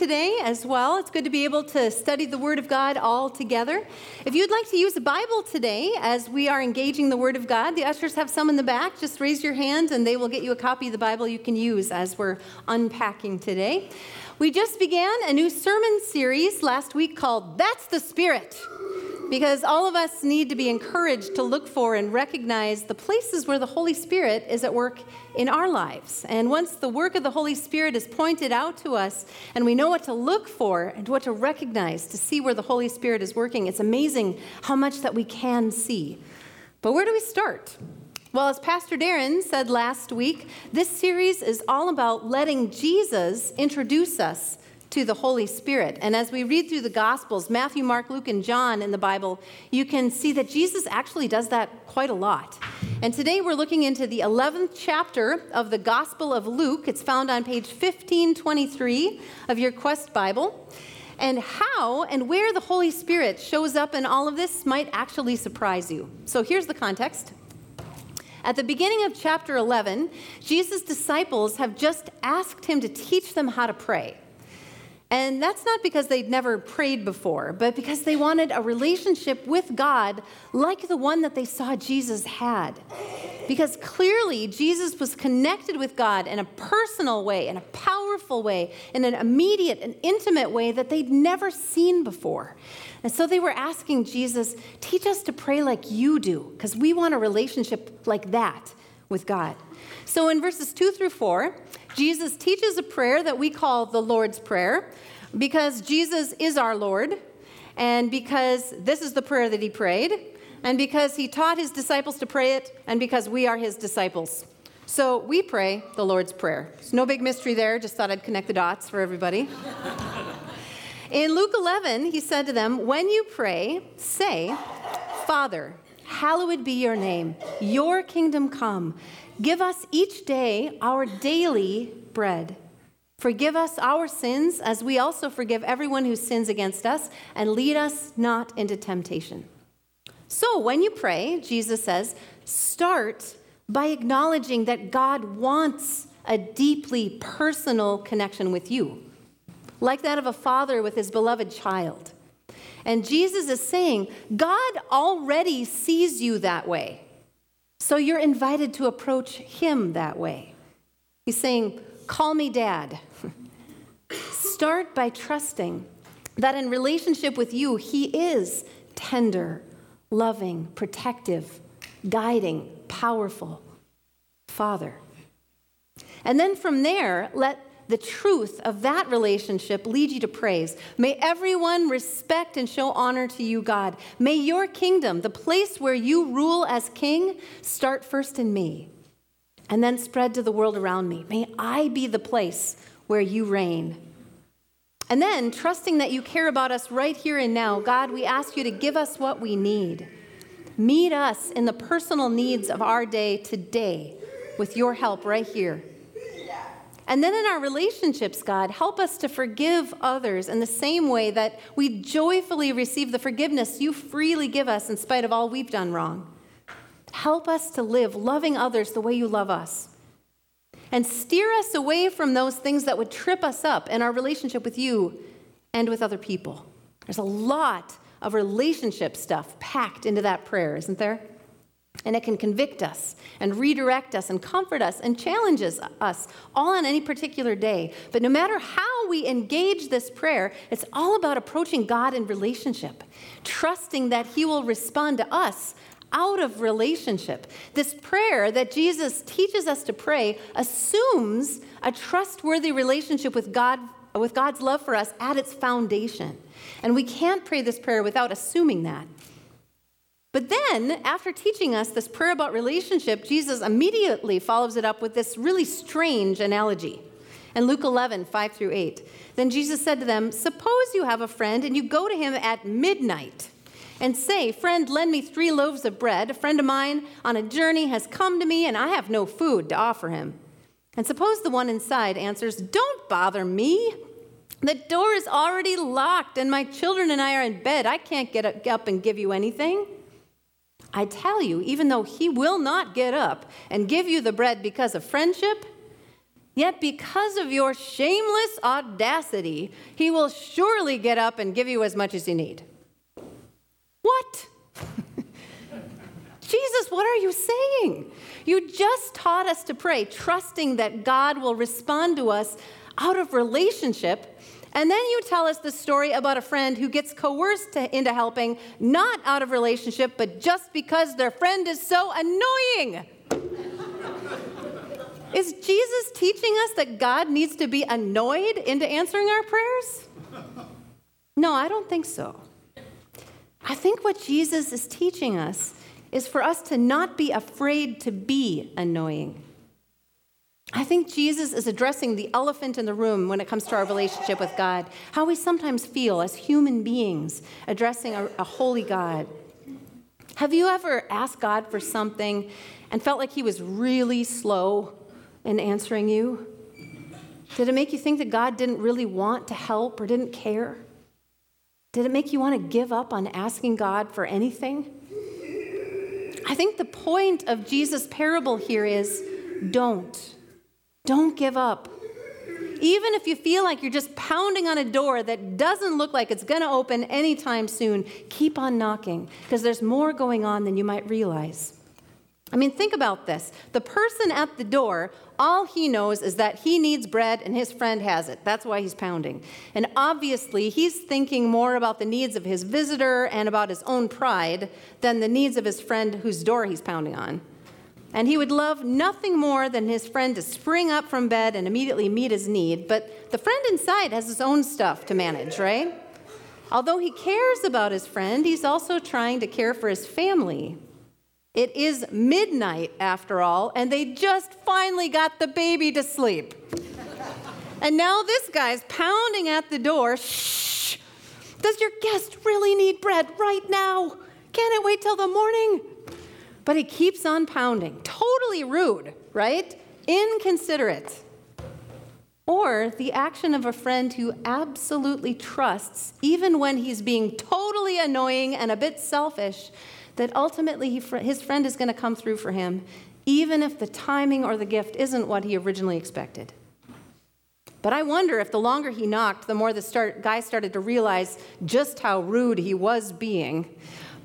today as well. It's good to be able to study the Word of God all together. If you'd like to use a Bible today as we are engaging the Word of God, the ushers have some in the back. Just raise your hand and they will get you a copy of the Bible you can use as we're unpacking today. We just began a new sermon series last week called That's the Spirit because all of us need to be encouraged to look for and recognize the places where the Holy Spirit is at work in our lives. And once the work of the Holy Spirit is pointed out to us and we know what to look for and what to recognize to see where the Holy Spirit is working, it's amazing how much that we can see. But where do we start? Well, as Pastor Darren said last week, this series is all about letting Jesus introduce us to the Holy Spirit. And as we read through the Gospels, Matthew, Mark, Luke, and John in the Bible, you can see that Jesus actually does that quite a lot. And today we're looking into the 11th chapter of the Gospel of Luke. It's found on page 1523 of your Quest Bible. And how and where the Holy Spirit shows up in all of this might actually surprise you. So here's the context. At the beginning of chapter 11, Jesus' disciples have just asked him to teach them how to pray. And that's not because they'd never prayed before, but because they wanted a relationship with God like the one that they saw Jesus had. Because clearly, Jesus was connected with God in a personal way, in a powerful way, in an immediate and intimate way that they'd never seen before. And so they were asking Jesus, teach us to pray like you do, because we want a relationship like that with God. So in verses 2 through 4, Jesus teaches a prayer that we call the Lord's Prayer because Jesus is our Lord, and because this is the prayer that he prayed, and because he taught his disciples to pray it, and because we are his disciples. So we pray the Lord's Prayer. There's no big mystery there, just thought I'd connect the dots for everybody. In Luke 11, he said to them, When you pray, say, Father, hallowed be your name, your kingdom come. Give us each day our daily bread. Forgive us our sins as we also forgive everyone who sins against us, and lead us not into temptation. So when you pray, Jesus says, start by acknowledging that God wants a deeply personal connection with you, like that of a father with his beloved child. And Jesus is saying, God already sees you that way. So you're invited to approach him that way. He's saying, Call me dad. Start by trusting that in relationship with you, he is tender, loving, protective, guiding, powerful Father. And then from there, let the truth of that relationship lead you to praise. May everyone respect and show honor to you, God. May your kingdom, the place where you rule as king, start first in me and then spread to the world around me. May I be the place where you reign. And then, trusting that you care about us right here and now, God, we ask you to give us what we need. Meet us in the personal needs of our day today with your help right here. And then in our relationships, God, help us to forgive others in the same way that we joyfully receive the forgiveness you freely give us in spite of all we've done wrong. Help us to live loving others the way you love us. And steer us away from those things that would trip us up in our relationship with you and with other people. There's a lot of relationship stuff packed into that prayer, isn't there? And it can convict us and redirect us and comfort us and challenges us all on any particular day. But no matter how we engage this prayer, it's all about approaching God in relationship, trusting that He will respond to us out of relationship. This prayer that Jesus teaches us to pray assumes a trustworthy relationship with God with God's love for us at its foundation. And we can't pray this prayer without assuming that. But then, after teaching us this prayer about relationship, Jesus immediately follows it up with this really strange analogy. In Luke 11, 5 through 8, then Jesus said to them, Suppose you have a friend and you go to him at midnight and say, Friend, lend me three loaves of bread. A friend of mine on a journey has come to me and I have no food to offer him. And suppose the one inside answers, Don't bother me. The door is already locked and my children and I are in bed. I can't get up and give you anything. I tell you, even though he will not get up and give you the bread because of friendship, Yet, because of your shameless audacity, he will surely get up and give you as much as you need. What? Jesus, what are you saying? You just taught us to pray, trusting that God will respond to us out of relationship. And then you tell us the story about a friend who gets coerced to, into helping, not out of relationship, but just because their friend is so annoying. is Jesus teaching us that God needs to be annoyed into answering our prayers? No, I don't think so. I think what Jesus is teaching us is for us to not be afraid to be annoying. I think Jesus is addressing the elephant in the room when it comes to our relationship with God, how we sometimes feel as human beings addressing a, a, holy God. Have you ever asked God for something and felt like He was really slow in answering you? Did it make you think that God didn't really want to help or didn't care? Did it make you want to give up on asking God for anything? I think the point of Jesus' parable here is don't. Don't give up. Even if you feel like you're just pounding on a door that doesn't look like it's going to open anytime soon, keep on knocking because there's more going on than you might realize. I mean, think about this. The person at the door, all he knows is that he needs bread and his friend has it. That's why he's pounding. And obviously, he's thinking more about the needs of his visitor and about his own pride than the needs of his friend whose door he's pounding on. And he would love nothing more than his friend to spring up from bed and immediately meet his need. But the friend inside has his own stuff to manage, right? Although he cares about his friend, he's also trying to care for his family. It is midnight, after all, and they just finally got the baby to sleep. and now this guy's pounding at the door. Shh! Does your guest really need bread right now? Can't it wait till the morning? But he keeps on pounding. Totally rude, right? Inconsiderate. Or the action of a friend who absolutely trusts, even when he's being totally annoying and a bit selfish, that ultimately his friend is going to come through for him, even if the timing or the gift isn't what he originally expected. But I wonder if the longer he knocked, the more the start, guy started to realize just how rude he was being.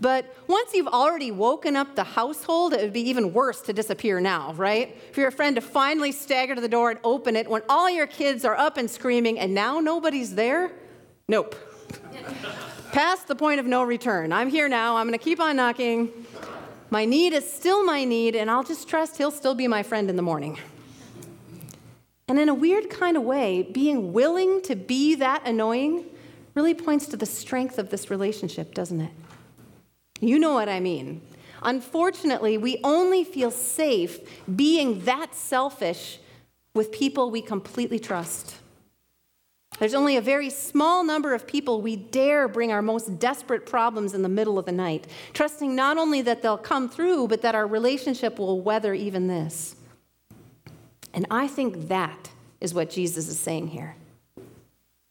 But once you've already woken up the household, it would be even worse to disappear now, right? For your friend to finally stagger to the door and open it when all your kids are up and screaming and now nobody's there? Nope past the point of no return. I'm here now. I'm going to keep on knocking. My need is still my need, and I'll just trust he'll still be my friend in the morning. And in a weird kind of way, being willing to be that annoying really points to the strength of this relationship, doesn't it? You know what I mean. Unfortunately, we only feel safe being that selfish with people we completely trust. There's only a very small number of people we dare bring our most desperate problems in the middle of the night, trusting not only that they'll come through, but that our relationship will weather even this. And I think that is what Jesus is saying here.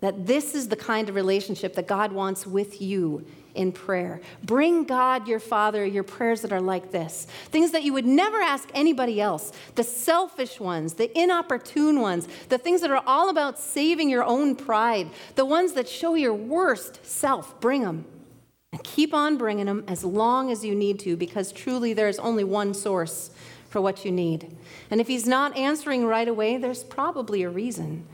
That this is the kind of relationship that God wants with you in prayer. Bring God, your Father, your prayers that are like this things that you would never ask anybody else, the selfish ones, the inopportune ones, the things that are all about saving your own pride, the ones that show your worst self. Bring them. And keep on bringing them as long as you need to, because truly there's only one source for what you need. And if He's not answering right away, there's probably a reason.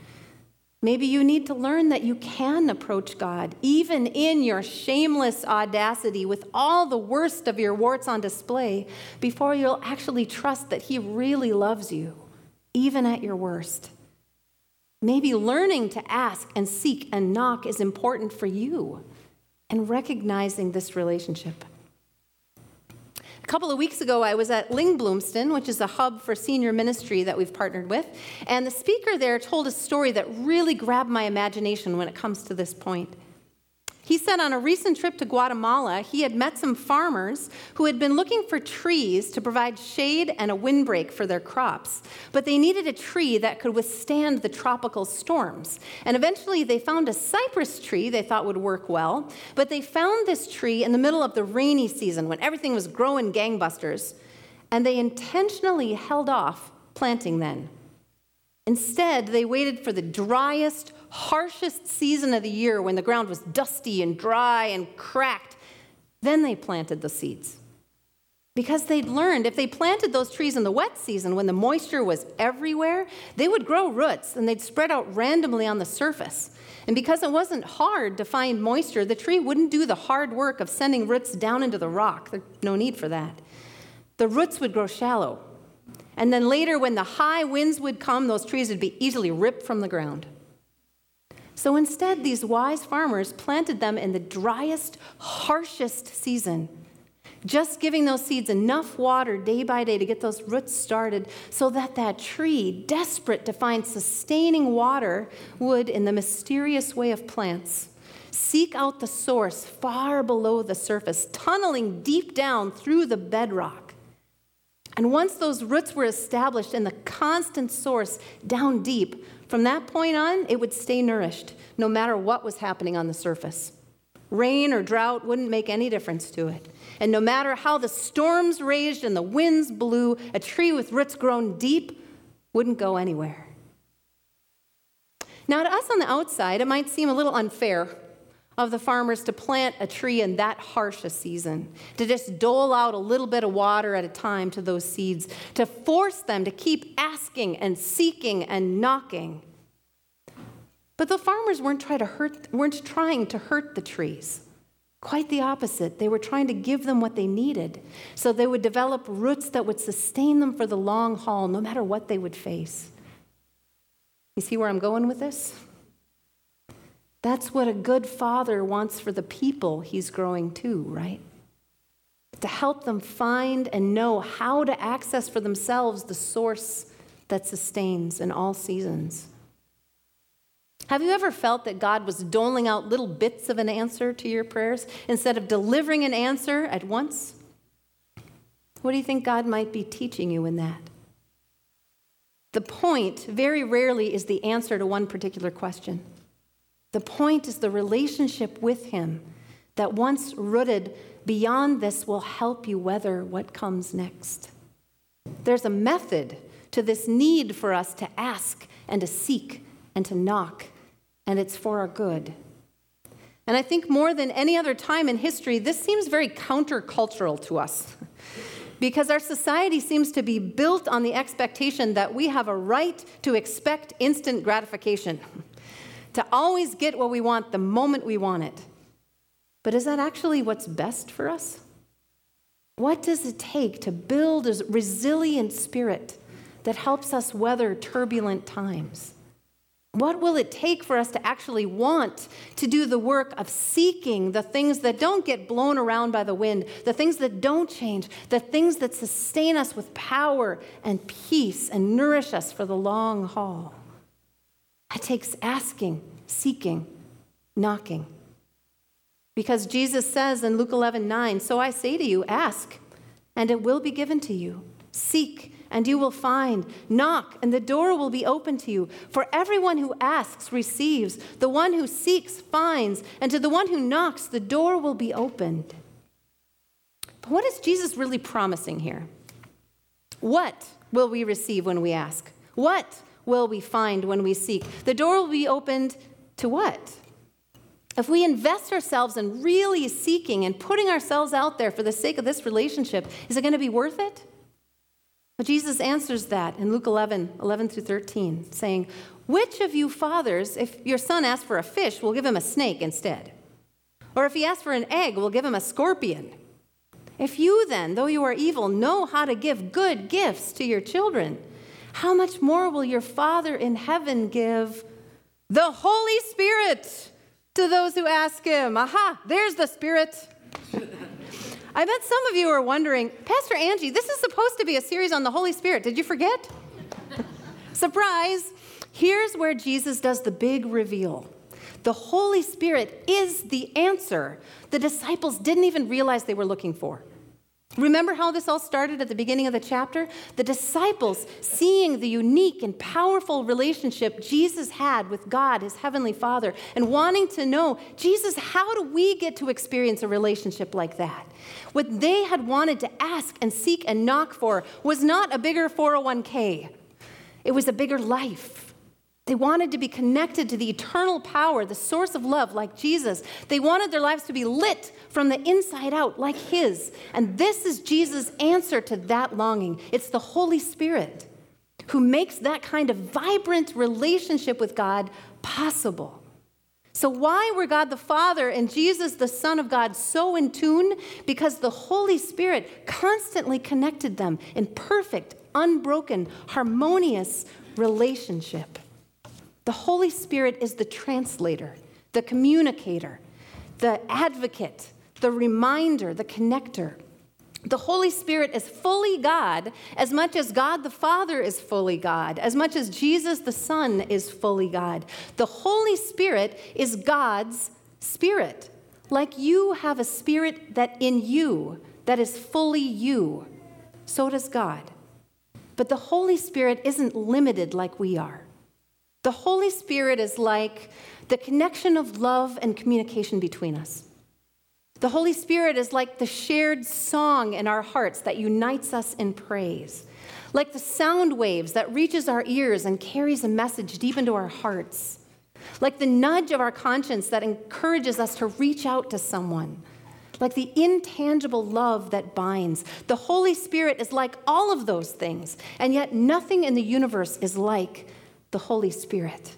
Maybe you need to learn that you can approach God, even in your shameless audacity, with all the worst of your warts on display, before you'll actually trust that He really loves you, even at your worst. Maybe learning to ask and seek and knock is important for you, and recognizing this relationship. Couple of weeks ago, I was at Lyngblomsten, which is a hub for senior ministry that we've partnered with, and the speaker there told a story that really grabbed my imagination when it comes to this point. He said on a recent trip to Guatemala, he had met some farmers who had been looking for trees to provide shade and a windbreak for their crops. But they needed a tree that could withstand the tropical storms. And eventually they found a cypress tree they thought would work well. But they found this tree in the middle of the rainy season when everything was growing gangbusters. And they intentionally held off planting then. Instead, they waited for the driest, harshest season of the year when the ground was dusty and dry and cracked. Then they planted the seeds. Because they'd learned if they planted those trees in the wet season when the moisture was everywhere, they would grow roots and they'd spread out randomly on the surface. And because it wasn't hard to find moisture, the tree wouldn't do the hard work of sending roots down into the rock. There's no need for that. The roots would grow shallow. And then later, when the high winds would come, those trees would be easily ripped from the ground. So instead, these wise farmers planted them in the driest, harshest season just giving those seeds enough water day by day to get those roots started so that that tree, desperate to find sustaining water, would, in the mysterious way of plants, seek out the source far below the surface, tunneling deep down through the bedrock. And once those roots were established in the constant source down deep, from that point on, it would stay nourished no matter what was happening on the surface. Rain or drought wouldn't make any difference to it. And no matter how the storms raged and the winds blew, a tree with roots grown deep wouldn't go anywhere. Now, to us on the outside, it might seem a little unfair of the farmers to plant a tree in that harsh a season, to just dole out a little bit of water at a time to those seeds, to force them to keep asking and seeking and knocking. But the farmers weren't, try to hurt, weren't trying to hurt the trees. Quite the opposite. They were trying to give them what they needed so they would develop roots that would sustain them for the long haul, no matter what they would face. You see where I'm going with this? That's what a good father wants for the people he's growing to, right? To help them find and know how to access for themselves the source that sustains in all seasons. Have you ever felt that God was doling out little bits of an answer to your prayers instead of delivering an answer at once? What do you think God might be teaching you in that? The point very rarely is the answer to one particular question. The point is the relationship with Him that once rooted beyond this will help you weather what comes next. There's a method to this need for us to ask and to seek and to knock and it's for our good. And I think more than any other time in history, this seems very countercultural to us. because our society seems to be built on the expectation that we have a right to expect instant gratification, to always get what we want the moment we want it. But is that actually what's best for us? What does it take to build a resilient spirit that helps us weather turbulent times? What will it take for us to actually want to do the work of seeking the things that don't get blown around by the wind, the things that don't change, the things that sustain us with power and peace and nourish us for the long haul? It takes asking, seeking, knocking. Because Jesus says in Luke 11 9, So I say to you, ask, and it will be given to you. Seek, and you will find. Knock, and the door will be open to you. For everyone who asks receives, the one who seeks finds, and to the one who knocks, the door will be opened. But what is Jesus really promising here? What will we receive when we ask? What will we find when we seek? The door will be opened to what? If we invest ourselves in really seeking and putting ourselves out there for the sake of this relationship, is it going to be worth it? But Jesus answers that in Luke 11, 11 through 13, saying, Which of you fathers, if your son asks for a fish, will give him a snake instead? Or if he asks for an egg, will give him a scorpion? If you then, though you are evil, know how to give good gifts to your children, how much more will your Father in heaven give the Holy Spirit to those who ask him? Aha, there's the Spirit. I bet some of you are wondering, Pastor Angie, this is supposed to be a series on the Holy Spirit. Did you forget? Surprise! Here's where Jesus does the big reveal. The Holy Spirit is the answer the disciples didn't even realize they were looking for. Remember how this all started at the beginning of the chapter? The disciples seeing the unique and powerful relationship Jesus had with God, his heavenly Father, and wanting to know, Jesus, how do we get to experience a relationship like that? What they had wanted to ask and seek and knock for was not a bigger 401k. it was a bigger life. They wanted to be connected to the eternal power, the source of love, like Jesus. They wanted their lives to be lit from the inside out, like His. And this is Jesus' answer to that longing it's the Holy Spirit who makes that kind of vibrant relationship with God possible. So, why were God the Father and Jesus, the Son of God, so in tune? Because the Holy Spirit constantly connected them in perfect, unbroken, harmonious relationship. The Holy Spirit is the translator, the communicator, the advocate, the reminder, the connector. The Holy Spirit is fully God as much as God the Father is fully God, as much as Jesus the Son is fully God. The Holy Spirit is God's Spirit. Like you have a spirit that in you that is fully you, so does God. But the Holy Spirit isn't limited like we are. The Holy Spirit is like the connection of love and communication between us. The Holy Spirit is like the shared song in our hearts that unites us in praise, like the sound waves that reaches our ears and carries a message deep into our hearts, like the nudge of our conscience that encourages us to reach out to someone, like the intangible love that binds. The Holy Spirit is like all of those things, and yet nothing in the universe is like the Holy Spirit.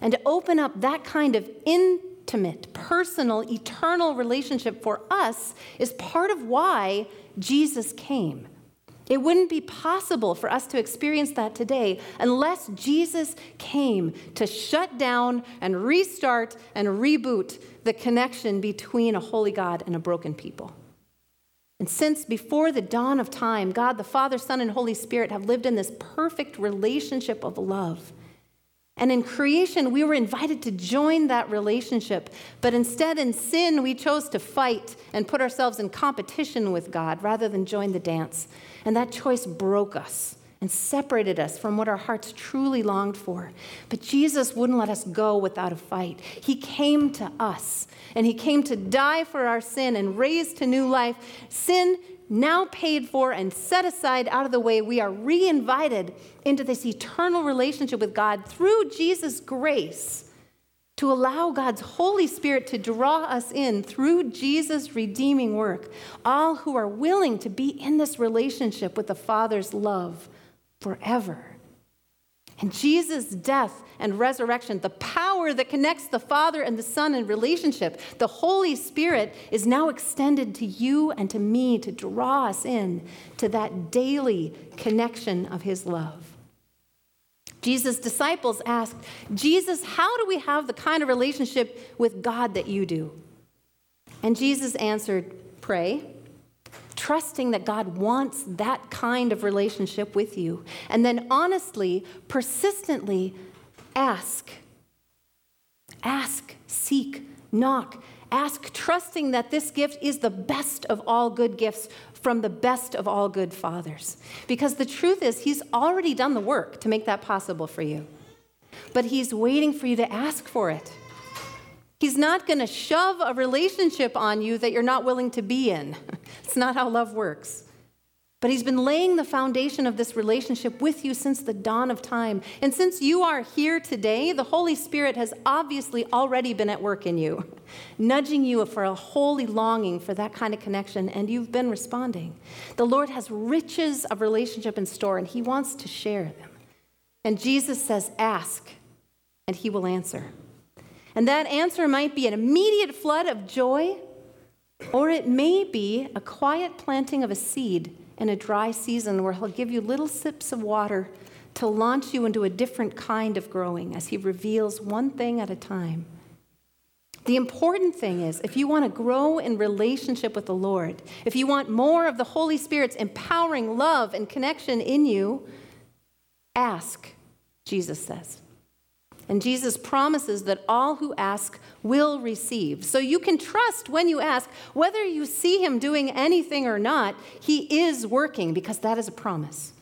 And to open up that kind of intimate, personal, eternal relationship for us is part of why Jesus came. It wouldn't be possible for us to experience that today unless Jesus came to shut down and restart and reboot the connection between a holy God and a broken people. And since before the dawn of time, God the Father, Son, and Holy Spirit have lived in this perfect relationship of love. And in creation, we were invited to join that relationship. But instead, in sin, we chose to fight and put ourselves in competition with God rather than join the dance. And that choice broke us and separated us from what our hearts truly longed for. But Jesus wouldn't let us go without a fight. He came to us, and He came to die for our sin and raise to new life. Sin now paid for and set aside out of the way, we are reinvited into this eternal relationship with God through Jesus' grace to allow God's Holy Spirit to draw us in through Jesus' redeeming work. All who are willing to be in this relationship with the Father's love forever. And Jesus' death and resurrection, the power that connects the Father and the Son in relationship, the Holy Spirit is now extended to you and to me to draw us in to that daily connection of His love. Jesus' disciples asked, Jesus, how do we have the kind of relationship with God that you do? And Jesus answered, Pray trusting that God wants that kind of relationship with you. And then honestly, persistently ask. Ask, seek, knock. Ask, trusting that this gift is the best of all good gifts from the best of all good fathers. Because the truth is, He's already done the work to make that possible for you. But He's waiting for you to ask for it. He's not going to shove a relationship on you that you're not willing to be in. It's not how love works. But he's been laying the foundation of this relationship with you since the dawn of time. And since you are here today, the Holy Spirit has obviously already been at work in you, nudging you for a holy longing for that kind of connection, and you've been responding. The Lord has riches of relationship in store, and he wants to share them. And Jesus says, Ask, and he will answer. And that answer might be an immediate flood of joy, or it may be a quiet planting of a seed in a dry season where he'll give you little sips of water to launch you into a different kind of growing as he reveals one thing at a time. The important thing is if you want to grow in relationship with the Lord, if you want more of the Holy Spirit's empowering love and connection in you, ask, Jesus says. And Jesus promises that all who ask will receive. So you can trust when you ask, whether you see him doing anything or not, he is working because that is a promise.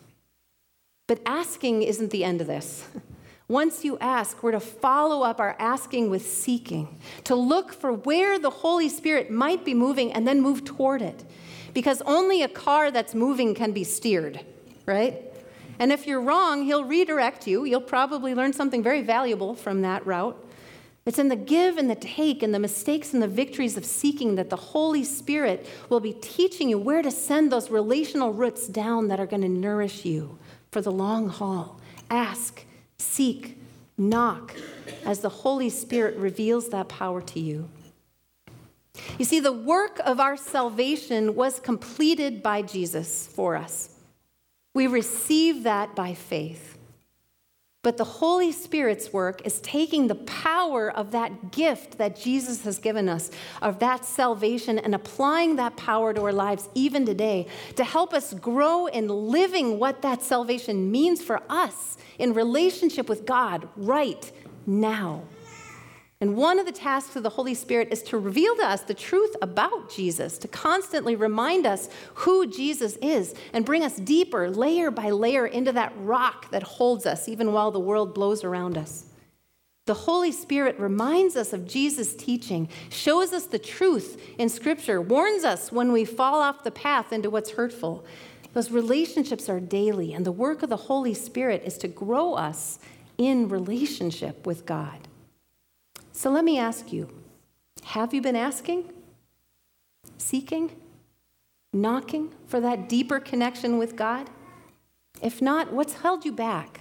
But asking isn't the end of this. Once you ask, we're to follow up our asking with seeking, to look for where the Holy Spirit might be moving and then move toward it. Because only a car that's moving can be steered, right? And if you're wrong, He'll redirect you. You'll probably learn something very valuable from that route. It's in the give and the take and the mistakes and the victories of seeking that the Holy Spirit will be teaching you where to send those relational roots down that are going to nourish you for the long haul. Ask, seek, knock as the Holy Spirit reveals that power to you. You see, the work of our salvation was completed by Jesus for us. We receive that by faith. But the Holy Spirit's work is taking the power of that gift that Jesus has given us, of that salvation, and applying that power to our lives even today to help us grow in living what that salvation means for us in relationship with God right now. And one of the tasks of the Holy Spirit is to reveal to us the truth about Jesus, to constantly remind us who Jesus is, and bring us deeper, layer by layer, into that rock that holds us, even while the world blows around us. The Holy Spirit reminds us of Jesus' teaching, shows us the truth in Scripture, warns us when we fall off the path into what's hurtful. Those relationships are daily, and the work of the Holy Spirit is to grow us in relationship with God. So let me ask you have you been asking, seeking, knocking for that deeper connection with God? If not, what's held you back?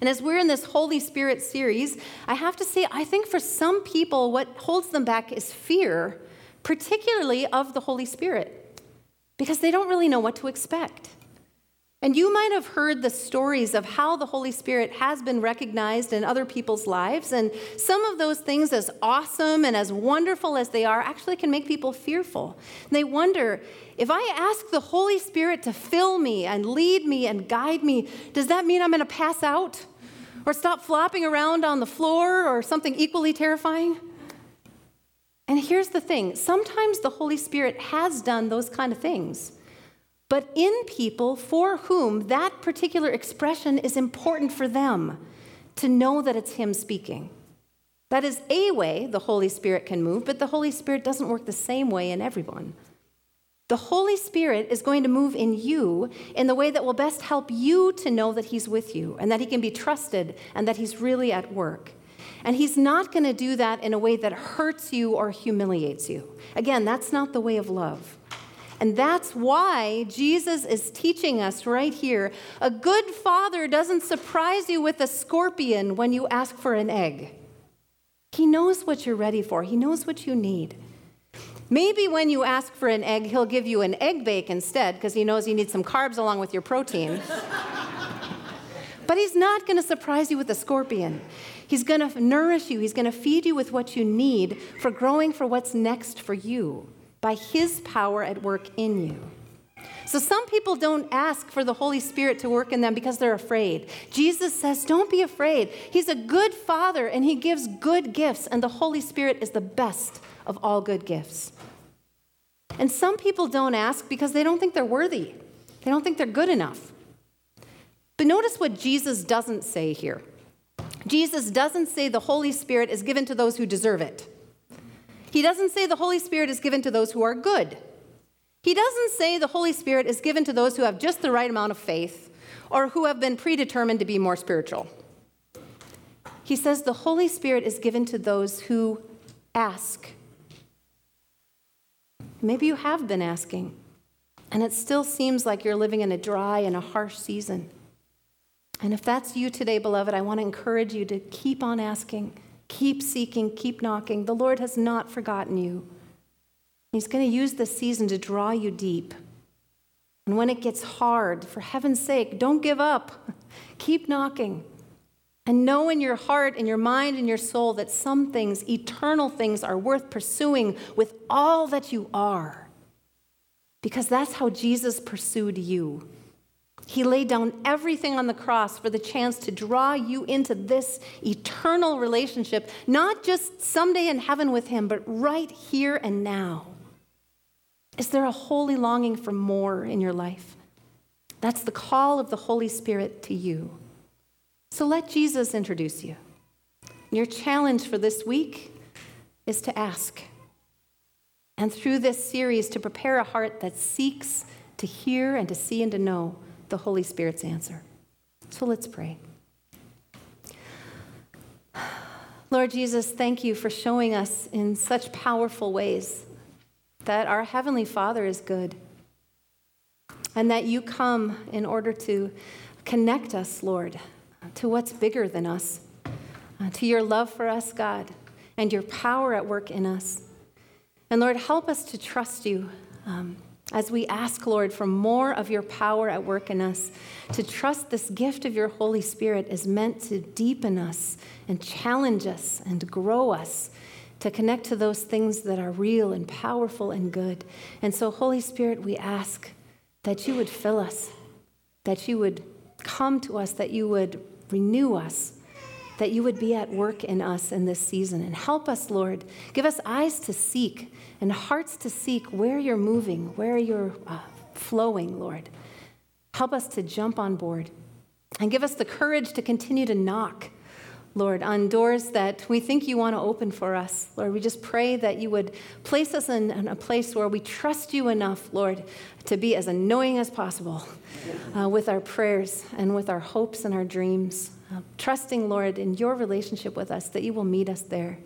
And as we're in this Holy Spirit series, I have to say, I think for some people, what holds them back is fear, particularly of the Holy Spirit, because they don't really know what to expect. And you might have heard the stories of how the Holy Spirit has been recognized in other people's lives. And some of those things, as awesome and as wonderful as they are, actually can make people fearful. And they wonder if I ask the Holy Spirit to fill me and lead me and guide me, does that mean I'm going to pass out? Or stop flopping around on the floor or something equally terrifying? And here's the thing sometimes the Holy Spirit has done those kind of things but in people for whom that particular expression is important for them to know that it's Him speaking. That is a way the Holy Spirit can move, but the Holy Spirit doesn't work the same way in everyone. The Holy Spirit is going to move in you in the way that will best help you to know that He's with you and that He can be trusted and that He's really at work. And He's not going to do that in a way that hurts you or humiliates you. Again, that's not the way of love. And that's why Jesus is teaching us right here. A good father doesn't surprise you with a scorpion when you ask for an egg. He knows what you're ready for, He knows what you need. Maybe when you ask for an egg, He'll give you an egg bake instead because He knows you need some carbs along with your protein. but He's not going to surprise you with a scorpion. He's going to nourish you, He's going to feed you with what you need for growing for what's next for you by His power at work in you. So some people don't ask for the Holy Spirit to work in them because they're afraid. Jesus says, Don't be afraid. He's a good father and he gives good gifts, and the Holy Spirit is the best of all good gifts. And some people don't ask because they don't think they're worthy, they don't think they're good enough. But notice what Jesus doesn't say here. Jesus doesn't say the Holy Spirit is given to those who deserve it. He doesn't say the Holy Spirit is given to those who are good. He doesn't say the Holy Spirit is given to those who have just the right amount of faith or who have been predetermined to be more spiritual. He says the Holy Spirit is given to those who ask. Maybe you have been asking, and it still seems like you're living in a dry and a harsh season. And if that's you today, beloved, I want to encourage you to keep on asking. Keep seeking, keep knocking. The Lord has not forgotten you. He's going to use this season to draw you deep. And when it gets hard, for heaven's sake, don't give up. keep knocking. And know in your heart, in your mind, in your soul that some things, eternal things, are worth pursuing with all that you are. Because that's how Jesus pursued you. He laid down everything on the cross for the chance to draw you into this eternal relationship, not just someday in heaven with Him, but right here and now. Is there a holy longing for more in your life? That's the call of the Holy Spirit to you. So let Jesus introduce you. Your challenge for this week is to ask. And through this series, to prepare a heart that seeks to hear and to see and to know the Holy Spirit's answer. So let's pray. Lord Jesus, thank you for showing us in such powerful ways that our Heavenly Father is good and that you come in order to connect us, Lord, to what's bigger than us, uh, to your love for us, God, and your power at work in us. And Lord, help us to trust you. Um, as we ask, Lord, for more of your power at work in us, to trust this gift of your Holy Spirit is meant to deepen us and challenge us and grow us, to connect to those things that are real and powerful and good. And so, Holy Spirit, we ask that you would fill us, that you would come to us, that you would renew us, that you would be at work in us in this season. And help us, Lord. Give us eyes to seek and hearts to seek where you're moving, where you're uh, flowing, Lord. Help us to jump on board and give us the courage to continue to knock, Lord, on doors that we think you want to open for us. Lord, we just pray that you would place us in, in a place where we trust you enough, Lord, to be as annoying as possible uh, with our prayers and with our hopes and our dreams. Uh, trusting, Lord, in your relationship with us, that you will meet us there.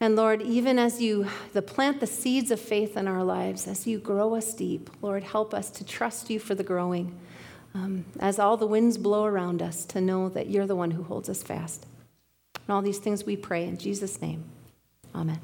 And Lord, even as you the plant the seeds of faith in our lives, as you grow us deep, Lord, help us to trust you for the growing. Um, as all the winds blow around us, to know that you're the one who holds us fast. And all these things we pray in Jesus' name. Amen.